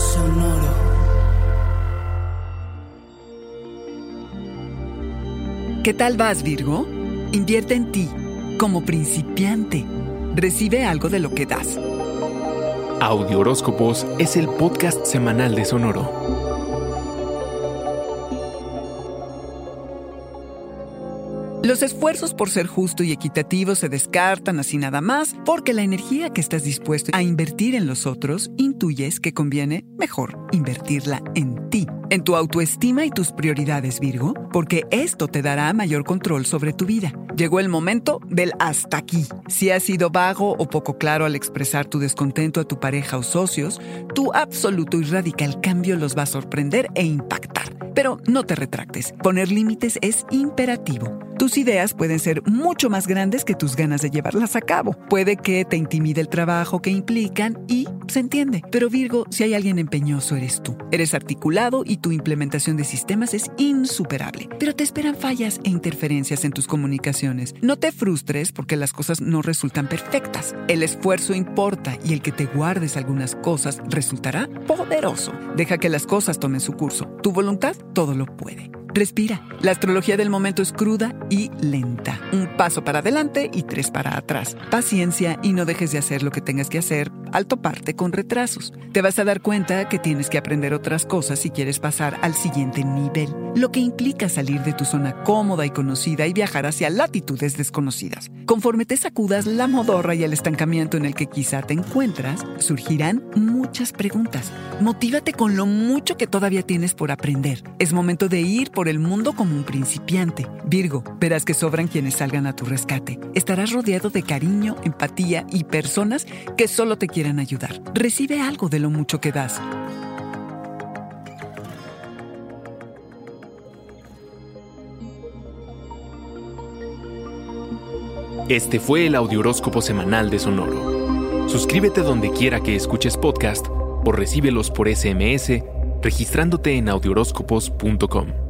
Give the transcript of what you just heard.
Sonoro. ¿Qué tal vas, Virgo? Invierte en ti, como principiante. Recibe algo de lo que das. Audio Horóscopos es el podcast semanal de Sonoro. Los esfuerzos por ser justo y equitativo se descartan así nada más porque la energía que estás dispuesto a invertir en los otros intuyes que conviene mejor invertirla en ti, en tu autoestima y tus prioridades, Virgo, porque esto te dará mayor control sobre tu vida. Llegó el momento del hasta aquí. Si has sido vago o poco claro al expresar tu descontento a tu pareja o socios, tu absoluto y radical cambio los va a sorprender e impactar. Pero no te retractes. Poner límites es imperativo. Tus ideas pueden ser mucho más grandes que tus ganas de llevarlas a cabo. Puede que te intimide el trabajo que implican y se entiende. Pero Virgo, si hay alguien empeñoso, eres tú. Eres articulado y tu implementación de sistemas es insuperable. Pero te esperan fallas e interferencias en tus comunicaciones. No te frustres porque las cosas no resultan perfectas. El esfuerzo importa y el que te guardes algunas cosas resultará poderoso. Deja que las cosas tomen su curso. Tu voluntad todo lo puede. Respira. La astrología del momento es cruda y lenta. Un paso para adelante y tres para atrás. Paciencia y no dejes de hacer lo que tengas que hacer al toparte con retrasos. Te vas a dar cuenta que tienes que aprender otras cosas si quieres pasar al siguiente nivel, lo que implica salir de tu zona cómoda y conocida y viajar hacia latitudes desconocidas. Conforme te sacudas la modorra y el estancamiento en el que quizá te encuentras, surgirán muchas preguntas. Motívate con lo mucho que todavía tienes por aprender. Es momento de ir por el mundo como un principiante. Virgo, verás que sobran quienes salgan a tu rescate. Estarás rodeado de cariño, empatía y personas que solo te quieren ayudar. Recibe algo de lo mucho que das. Este fue el Audioróscopo semanal de Sonoro. Suscríbete donde quiera que escuches podcast o recíbelos por SMS registrándote en audioróscopos.com.